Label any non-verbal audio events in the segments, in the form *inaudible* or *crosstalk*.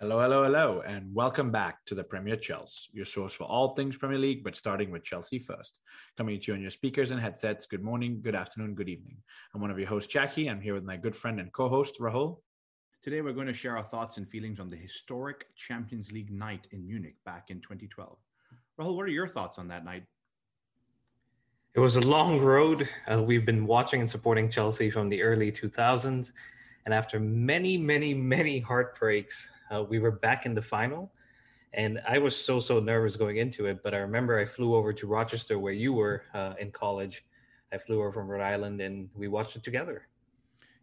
Hello, hello, hello, and welcome back to the Premier Chels, your source for all things Premier League, but starting with Chelsea first. Coming to you on your speakers and headsets. Good morning, good afternoon, good evening. I'm one of your hosts, Jacky. I'm here with my good friend and co-host, Rahul. Today, we're going to share our thoughts and feelings on the historic Champions League night in Munich back in 2012. Rahul, what are your thoughts on that night? It was a long road. Uh, we've been watching and supporting Chelsea from the early 2000s. And after many, many, many heartbreaks, uh, we were back in the final. And I was so, so nervous going into it. But I remember I flew over to Rochester, where you were uh, in college. I flew over from Rhode Island and we watched it together.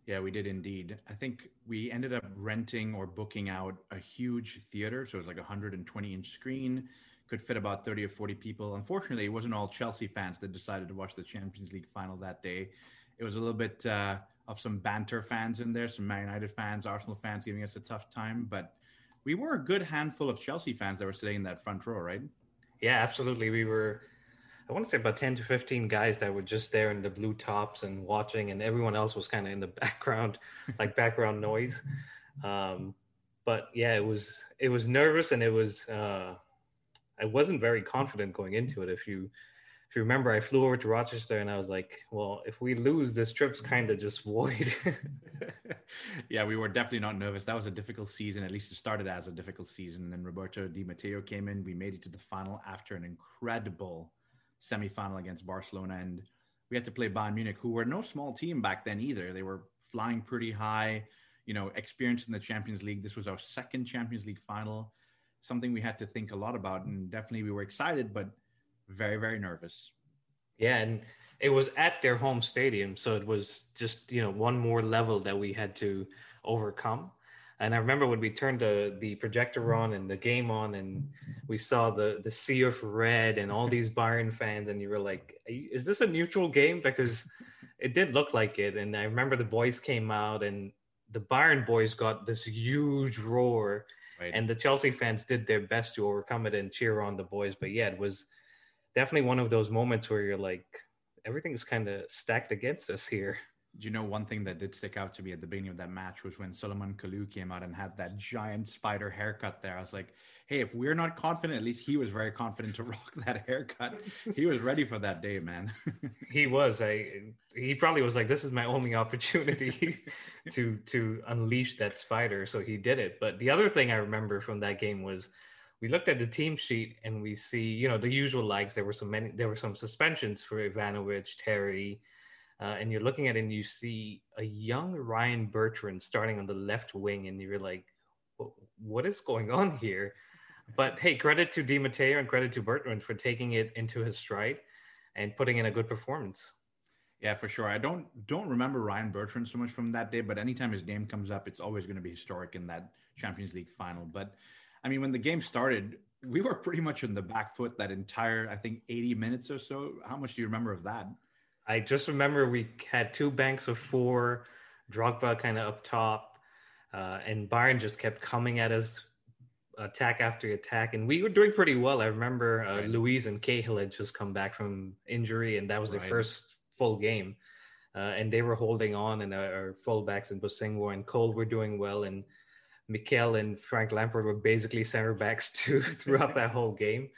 Yeah, we did indeed. I think we ended up renting or booking out a huge theater. So it was like a 120 inch screen, could fit about 30 or 40 people. Unfortunately, it wasn't all Chelsea fans that decided to watch the Champions League final that day. It was a little bit uh, of some banter fans in there, some Man United fans, Arsenal fans giving us a tough time. But we were a good handful of Chelsea fans that were sitting in that front row, right? Yeah, absolutely. We were, I want to say about 10 to 15 guys that were just there in the blue tops and watching, and everyone else was kind of in the *laughs* background, like background noise. Um, but yeah, it was, it was nervous and it was, uh, I wasn't very confident going into it. If you, if you remember, I flew over to Rochester and I was like, well, if we lose, this trip's kind of just void. *laughs* yeah, we were definitely not nervous. That was a difficult season. At least it started as a difficult season. And then Roberto Di Matteo came in. We made it to the final after an incredible semifinal against Barcelona. And we had to play Bayern Munich, who were no small team back then either. They were flying pretty high, you know, experienced in the Champions League. This was our second Champions League final, something we had to think a lot about. And definitely we were excited, but very, very nervous. Yeah. And it was at their home stadium. So it was just, you know, one more level that we had to overcome. And I remember when we turned the, the projector on and the game on, and we saw the the sea of red and all these Bayern fans, and you were like, "Is this a neutral game?" Because it did look like it. And I remember the boys came out, and the Bayern boys got this huge roar, right. and the Chelsea fans did their best to overcome it and cheer on the boys. But yeah, it was definitely one of those moments where you're like, everything's kind of stacked against us here. Do you know one thing that did stick out to me at the beginning of that match was when Solomon Kalou came out and had that giant spider haircut there. I was like, hey, if we're not confident, at least he was very confident to *laughs* rock that haircut. he was ready for that day, man. *laughs* he was. I he probably was like, this is my only opportunity *laughs* to to unleash that spider. So he did it. But the other thing I remember from that game was we looked at the team sheet and we see, you know, the usual likes. There were some many, there were some suspensions for Ivanovic, Terry, uh, and you're looking at it and you see a young Ryan Bertrand starting on the left wing, and you're like, what is going on here? But hey, credit to Di Matteo and credit to Bertrand for taking it into his stride and putting in a good performance. Yeah, for sure. I don't don't remember Ryan Bertrand so much from that day, but anytime his name comes up, it's always going to be historic in that Champions League final. But I mean, when the game started, we were pretty much in the back foot that entire, I think, 80 minutes or so. How much do you remember of that? I just remember we had two banks of four, Drogba kind of up top, uh, and Bayern just kept coming at us attack after attack, and we were doing pretty well. I remember uh, right. Luiz and Cahill had just come back from injury, and that was right. their first full game, uh, and they were holding on, and our fullbacks and Bosingwa and Cole were doing well, and Mikel and Frank Lampard were basically center backs *laughs* too throughout that whole game.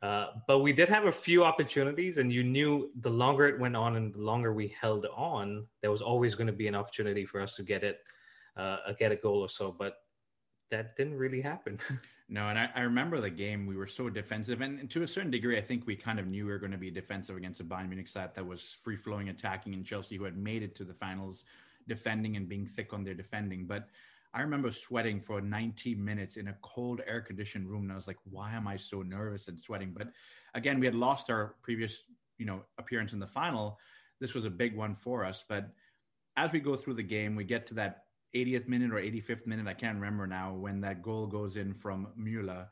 Uh, but we did have a few opportunities, and you knew the longer it went on and the longer we held on, there was always going to be an opportunity for us to get it, uh, get a goal or so. But that didn't really happen. *laughs* No, and I, I, remember the game. We were so defensive, and, and, to a certain degree, I think we kind of knew we were going to be defensive against a Bayern Munich side that was free flowing attacking, in Chelsea who had made it to the finals, defending and being thick on their defending. But I remember sweating for 90 minutes in a cold air conditioned room. And I was like, why am I so nervous and sweating? But again, we had lost our previous, you know, appearance in the final. This was a big one for us. But as we go through the game, we get to that 80th minute or 85th minute. I can't remember now when that goal goes in from Müller.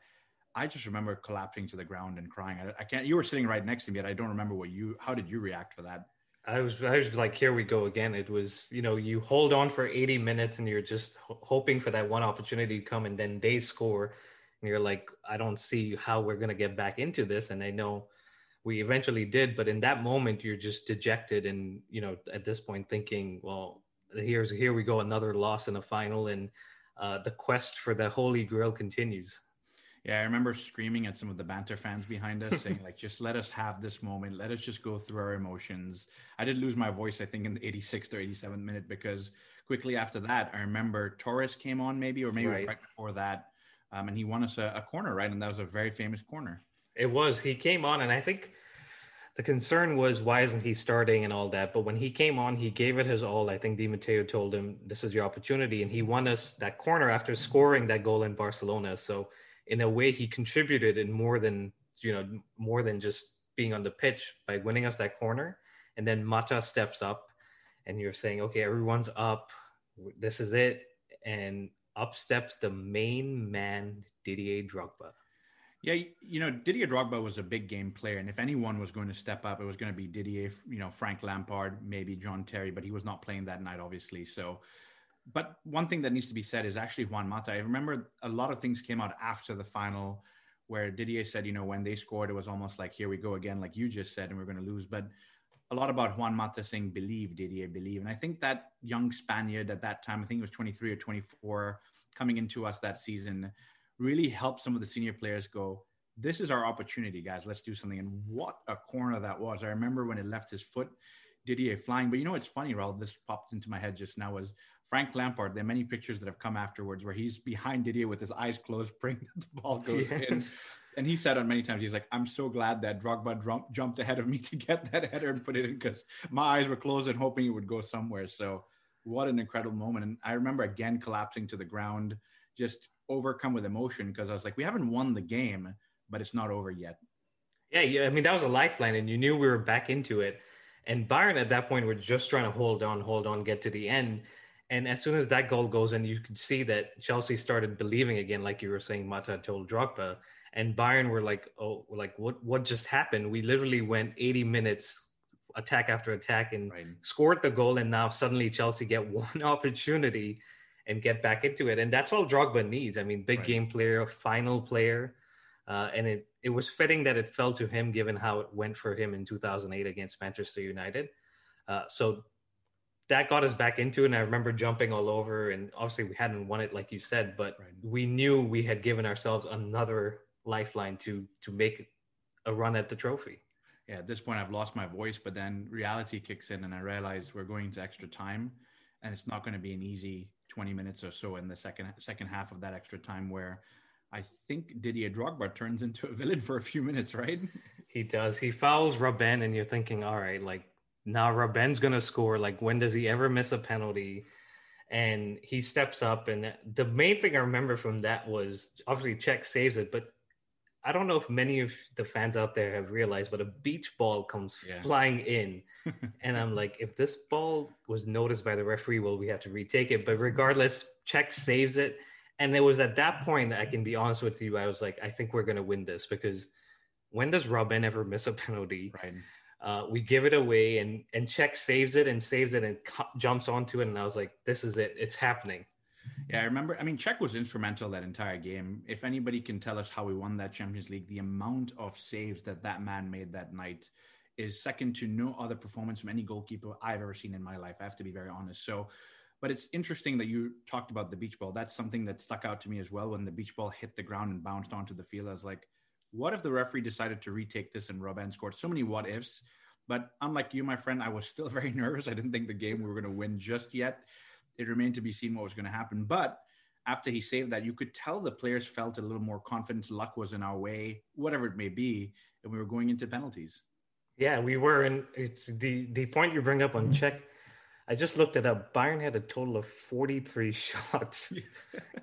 I just remember collapsing to the ground and crying. I, I can't, you were sitting right next to me, and I don't remember what you, how did you react for that? I was I was like, here we go again. It was you know you hold on for 80 minutes and you're just hoping for that one opportunity to come, and then they score, and you're like, I don't see how we're gonna get back into this. And I know we eventually did, but in that moment you're just dejected, and you know at this point thinking, well, here's here we go another loss in a final, and uh, the quest for the holy grail continues. Yeah, I remember screaming at some of the banter fans behind us, saying like, "Just let us have this moment. Let us just go through our emotions." I did lose my voice, I think, in the 86th or 87th minute because quickly after that, I remember Torres came on, maybe, or maybe right, right before that, um, and he won us a, a corner, right? And that was a very famous corner. It was. He came on, and I think the concern was why isn't he starting and all that. But when he came on, he gave it his all. I think Di Matteo told him, "This is your opportunity," and he won us that corner after scoring that goal in Barcelona. So in a way he contributed in more than you know more than just being on the pitch by winning us that corner. And then mata steps up and you're saying okay everyone's up. This is it. And up steps the main man didier drogba. Yeah, you know, Didier Drogba was a big game player, and if anyone was going to step up, it was going to be Didier, you know, Frank Lampard, maybe John Terry, but he was not playing that night, obviously. So but one thing that needs to be said is actually Juan Mata. I remember a lot of things came out after the final where Didier said, you know, when they scored, it was almost like, here we go again, like you just said, and we're going to lose. But a lot about Juan Mata saying, believe, Didier, believe. And I think that young Spaniard at that time, I think it was 23 or 24, coming into us that season, really helped some of the senior players go, this is our opportunity, guys. Let's do something. And what a corner that was. I remember when it left his foot, Didier flying. But you know what's funny, Rahul? This popped into my head just now was Frank Lampard, there are many pictures that have come afterwards where he's behind Didier with his eyes closed, *laughs* praying that the ball goes yeah. in. And he said on many times, he's like, I'm so glad that Drogba drum- jumped ahead of me *laughs* to get that header and put it in because my eyes were closed and hoping it would go somewhere. So, what an incredible moment. And I remember again collapsing to the ground, just overcome with emotion because I was like, we haven't won the game, but it's not over yet. Yeah, yeah. I mean, that was a lifeline, and you knew we were back into it. And Bayern at that point were just trying to hold on, hold on, get to the end. And as soon as that goal goes in, you could see that Chelsea started believing again, like you were saying, Mata told Drogba. And Bayern were like, oh, like what what just happened? We literally went 80 minutes attack after attack and right. scored the goal. And now suddenly Chelsea get *laughs* one opportunity and get back into it. And that's all Drogba needs. I mean, big right. game player, final player. Uh, and it, it was fitting that it fell to him given how it went for him in 2008 against Manchester United. Uh, so that got us back into it. And I remember jumping all over. And obviously, we hadn't won it, like you said, but right. we knew we had given ourselves another lifeline to to make a run at the trophy. Yeah, at this point, I've lost my voice, but then reality kicks in, and I realize we're going to extra time, and it's not going to be an easy 20 minutes or so in the second second half of that extra time where I think Didier Drogba turns into a villain for a few minutes, right? He does. He fouls Robben, and you're thinking, all right, like now Robben's gonna score. Like when does he ever miss a penalty? And he steps up, and the main thing I remember from that was obviously Cech saves it, but I don't know if many of the fans out there have realized, but a beach ball comes yeah. flying in, *laughs* and I'm like, if this ball was noticed by the referee, well, we have to retake it. But regardless, Cech saves it, and it was at that point I can be honest with you, I was like, I think we're gonna win this because when does Robben ever miss a penalty? Right. Uh, we give it away, and and Cech saves it and saves it and cu- jumps onto it, and I was like, "This is it! It's happening." Yeah, I remember. I mean, Cech was instrumental that entire game. If anybody can tell us how we won that Champions League, the amount of saves that that man made that night is second to no other performance from any goalkeeper I've ever seen in my life. I have to be very honest. So, but it's interesting that you talked about the beach ball. That's something that stuck out to me as well. When the beach ball hit the ground and bounced onto the field, I was like, what if the referee decided to retake this and Robben scored? So many what ifs. But unlike you, my friend, I was still *laughs* very nervous. I didn't think the game we were going to win just yet. It remained to be seen what was going to happen. But after he saved that, you could tell the players felt a little more confidence. Luck was in our way, whatever it may be, and we were going into penalties. Yeah, we were, and it's the the point you bring up on mm-hmm. Cech. I just looked it up. Bayern had a total of 43 *laughs* shots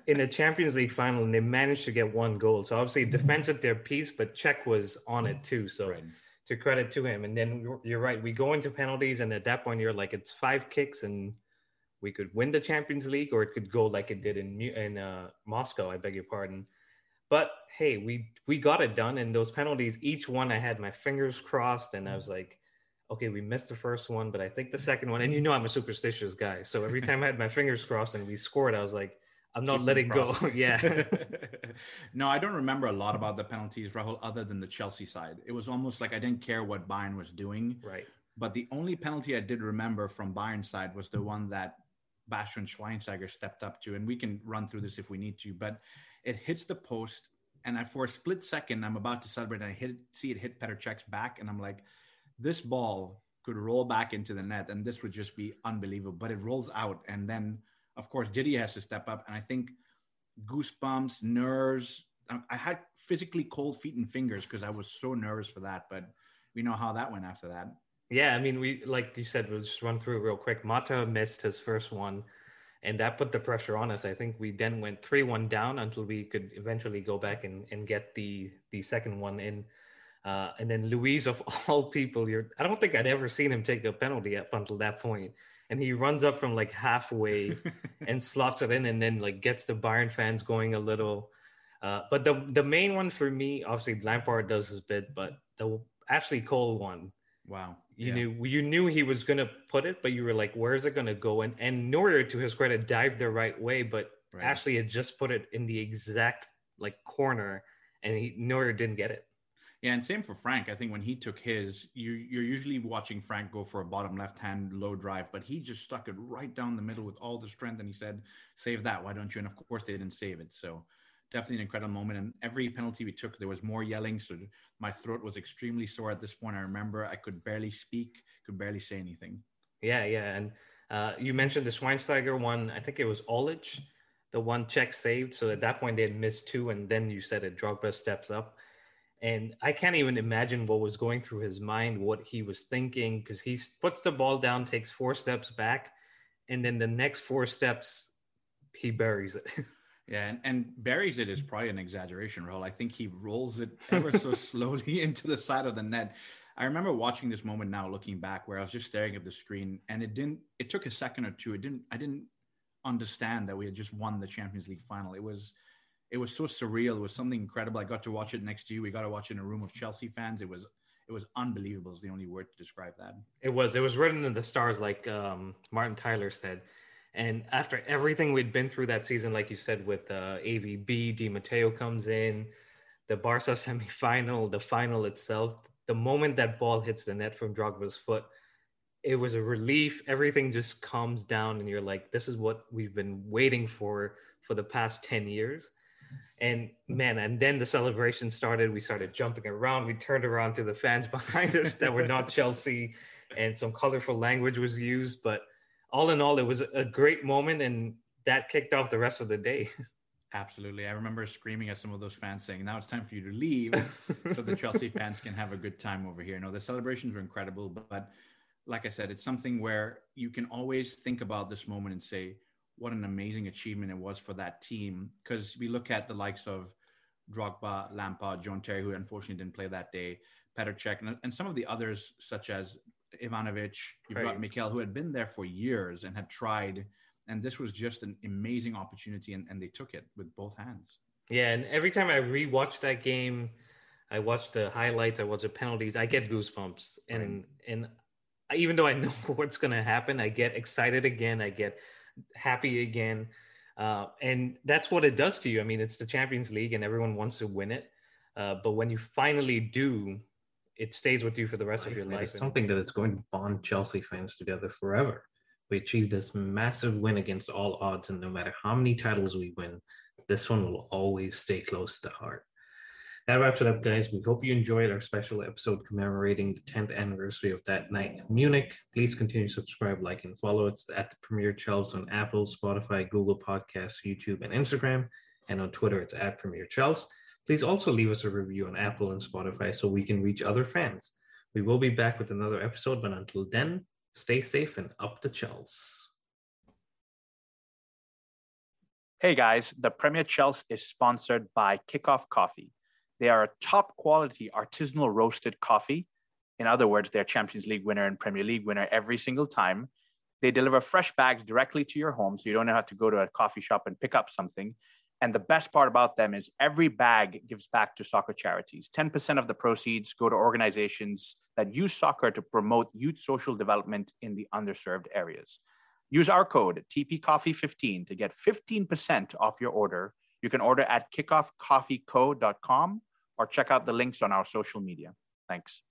in the Champions League final, and they managed to get one goal. So obviously, defense at their piece, but Cech was on it too. So right. to credit to him. And then you're right, we go into penalties, and at that point, you're like, it's five kicks, and we could win the Champions League, or it could go like it did in in uh, Moscow. I beg your pardon. But hey, we we got it done, and those penalties, each one, I had my fingers crossed, and I was like okay, we missed the first one, but I think the second one, and you know I'm a superstitious guy. So every *laughs* time I had my fingers crossed and we scored, I was like, I'm not Keep letting go. *laughs* yeah. *laughs* no, I don't remember a lot about the penalties, Rahul, other than the Chelsea side. It was almost like I didn't care what Bayern was doing. Right. But the only penalty I did remember from Bayern side was the one that Bastian Schweinsteiger stepped up to, and we can run through this if we need to, but it hits the post. And I, for a split second, I'm about to celebrate, and I hit, see it hit Petr Cech's back, and I'm like, this ball could roll back into the net, and this would just be unbelievable. But it rolls out, and then of course Didi has to step up, and I think goosebumps, nerves. Um, I had physically cold feet and fingers because I was so nervous for that. But we know how that went after that. Yeah, I mean, we like you said, we'll just run through real quick. Mata missed his first one, and that put the pressure on us. I think we then went three one down until we could eventually go back and, and get the the second one in. Uh, and then Luiz, of *laughs* all people, you're I don't think I'd ever seen him take a penalty up until that point. And he runs up from like halfway *laughs* and slots it in, and then like gets the Bayern fans going a little. Uh, but the the main one for me, obviously Lampard does his bit, but the Ashley Cole one Wow. You yeah. knew you knew he was gonna put it, but you were like, "Where's it gonna go?" And and Neuer, to his credit, dived the right way, but right. Ashley had just put it in the exact like corner, and he Neuer didn't get it. Yeah, and same for Frank. I think when he took his, you you're usually watching Frank go for a bottom left hand low drive, but he just stuck it right down the middle with all the strength, and he said, "Save that, why don't you?" And of course, they didn't save it. So definitely an incredible moment. And every penalty we took, there was more yelling. So my throat was extremely sore at this point. I remember I could barely speak, could barely say anything. Yeah, yeah. And uh, you mentioned the Schweinsteiger one. I think it was Olic, the one Cech saved. So at that point, they had missed two. And then you said it, Drogba steps up. And I can't even imagine what was going through his mind, what he was thinking, because he puts the ball down, takes four steps back, and then the next four steps, he buries it. *laughs* Yeah, and, and buries it is probably an exaggeration, Rahul. I think he rolls it *laughs* ever so slowly *laughs* into the side of the net. I remember watching this moment now, looking back, where I was just staring at the screen, and it didn't. It took a second or two. It didn't. I didn't understand that we had just won the Champions League final. It was, it was so surreal. It was something incredible. I got to watch it next to you. We got to watch it in a room of Chelsea fans. It was, it was unbelievable. Is the only word to describe that. It was. It was written in the stars, like um, Martin Tyler said. And after everything we'd been through that season, like you said, with uh, AVB, Di Matteo comes in, the Barca *laughs* semifinal, the final itself, the moment that ball hits the net from Drogba's foot, it was a relief. Everything just calms down, and you're like, this is what we've been waiting for for the past 10 years. And man, and then the celebration started. We started jumping around. We turned around to the fans *laughs* behind us that were not Chelsea, and some colorful language was used. But all in all, it was a great moment, and that kicked off the rest of the day. *laughs* Absolutely. I remember screaming at some of those fans saying, now it's time for you to leave so the Chelsea *laughs* fans can have a good time over here. No, the celebrations were incredible. But like I said, it's something where you can always think about this moment and say, what an amazing achievement it was for that team. Because we look at the likes of Drogba, Lampard, John Terry, who unfortunately didn't play that day, Petr Cech, and, and some of the others, such as Ivanovic, you've right. got Mikel, who had been there for years and had tried. And this was just an amazing opportunity, and, and they took it with both hands. Yeah, and every time I rewatch that game, I watch the highlights, I watch the penalties, I get goosebumps. And right. and even though I know *laughs* what's going to happen, I get excited again. I get happy again. Uh, and that's what it does to you. I mean, it's the Champions League, and everyone wants to win it. Uh, but when you finally do, it stays with you for the rest life, of your life. It's something that is going to bond Chelsea fans together forever. We achieved this massive win against all odds, and no matter how many titles we win, this one will always stay close to heart. That wraps it up, guys. We hope you enjoyed our special episode commemorating the 10th anniversary of that night in Munich. Please continue to subscribe, like, and follow. It's at the Premier Chels on Apple, Spotify, Google Podcasts, YouTube, and Instagram. And on Twitter, it's at Premier Chels. Please also leave us a review on Apple and Spotify so we can reach other fans. We will be back with another episode, but until then, stay safe and up the Chels. Hey guys, the Premier Chels is sponsored by Kickoff Coffee. They are a top quality artisanal roasted coffee. In other words, they're Champions League winner and Premier League winner every single time. They deliver fresh bags directly to your home, so you don't have to go to a coffee shop and pick up something. And the best part about them is every bag gives back to soccer charities. 10% of the proceeds go to organizations that use soccer to promote youth social development in the underserved areas. Use our code TPCoffee15 to get 15% off your order. You can order at kickoffcoffeeco.com or check out the links on our social media. Thanks.